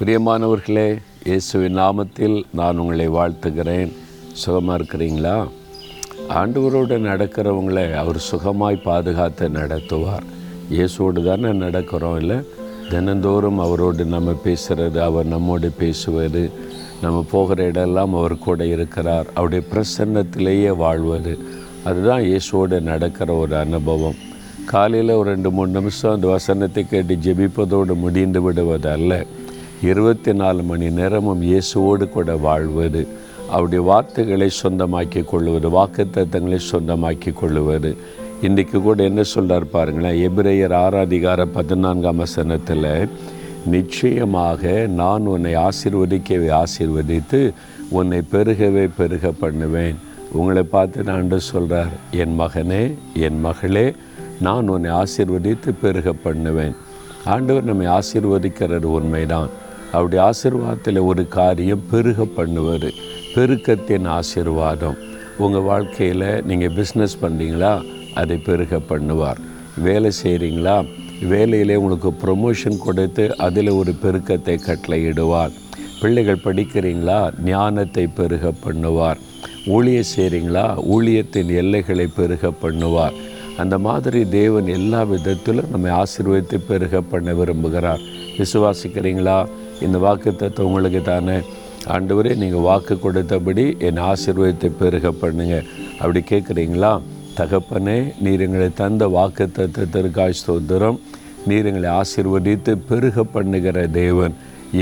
பிரியமானவர்களே இயேசுவின் நாமத்தில் நான் உங்களை வாழ்த்துகிறேன். சுகமாக இருக்கிறீங்களா? ஆண்டவரோடு நடக்கிறவங்களை அவர் சுகமாய் பாதுகாத்து நடத்துவார். இயேசுவோடு தானே நடக்கிறோம் இல்லை? தினந்தோறும் அவரோடு நம்ம பேசுகிறது அவர் நம்மோடு பேசுவது நம்ம போகிற இடெல்லாம் அவர் கூட இருக்கிறார். அவருடைய பிரசன்னத்திலேயே வாழ்வது. அதுதான் இயேசுவோடு நடக்கிற ஒரு அனுபவம். காலையில் ஒரு ரெண்டு மூணு நிமிஷம் அந்த வசனத்தை கேட்டு ஜெபிப்பதோடு முடிந்து விடுவது அல்ல இருபத்தி நாலு மணி நேரமும் இயேசுவோடு கூட வாழ்வது. அவருடைய வார்த்தைகளை சொந்தமாக்கி கொள்வது வாக்குத்தத்தங்களை சொந்தமாக்கி கொள்வது. இன்றைக்கு கூட என்ன சொல்கிறார் பாருங்களேன் எபிரேயர் ஆறாதிகார பதினான்காம் வசனத்தில் நிச்சயமாக நான் உன்னை ஆசிர்வதிக்கவே ஆசிர்வதித்து உன்னை பெருகவே பெருக பண்ணுவேன். உங்களை பார்த்து நான் சொல்கிறார் என் மகனே என் மகளே நான் உன்னை ஆசிர்வதித்து பெருக பண்ணுவேன். ஆண்டவர் நம்மை ஆசீர்வதிக்கிறது உண்மைதான். அவருடைய ஆசிர்வாதத்தில் ஒரு காரியம் பெருக பண்ணுவார். பெருக்கத்தின் ஆசீர்வாதம். உங்கள் வாழ்க்கையில் நீங்கள் பிஸ்னஸ் பண்ணுறீங்களா அதை பெருக பண்ணுவார். வேலை செய்கிறீங்களா வேலையிலே உங்களுக்கு ப்ரொமோஷன் கொடுத்து அதில் ஒரு பெருக்கத்தை கட்டளையிடுவார் பிள்ளைகள் படிக்கிறீங்களா? ஞானத்தை பெருக பண்ணுவார். ஊழியம் செய்கிறீங்களா ஊழியத்தின் எல்லைகளை பெருக பண்ணுவார். அந்த மாதிரி தேவன் எல்லா விதத்திலும் நம்மை ஆசீர்வதித்து பெருக பண்ண விரும்புகிறார். விசுவாசிக்கிறீங்களா? இந்த வாக்கு தத்துவம் உங்களுக்கு தானே. ஆண்டவரே நீங்கள் வாக்கு கொடுத்தபடி என் ஆசீர்வாதத்தை பெருக பண்ணுங்க. அப்படி கேட்குறீங்களா தகப்பனே நீர் எங்களை தந்த வாக்கு தத்துவத்திற்காய் ஸ்தோத்திரம். நீர் எங்களை ஆசீர்வதித்து பெருக பண்ணுகிற தேவன்.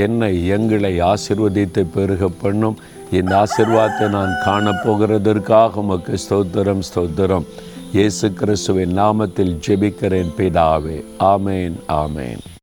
என்னை எங்களை ஆசீர்வதித்து பெருக பண்ணும். இந்த ஆசிர்வாதத்தை நான் காணப்போகிறதற்காக உமக்கு ஸ்தோத்திரம் ஸ்தோத்திரம். இயேசு கிறிஸ்துவின் நாமத்தில் ஜெபிக்கிறேன் பிதாவே. ஆமேன் ஆமேன்.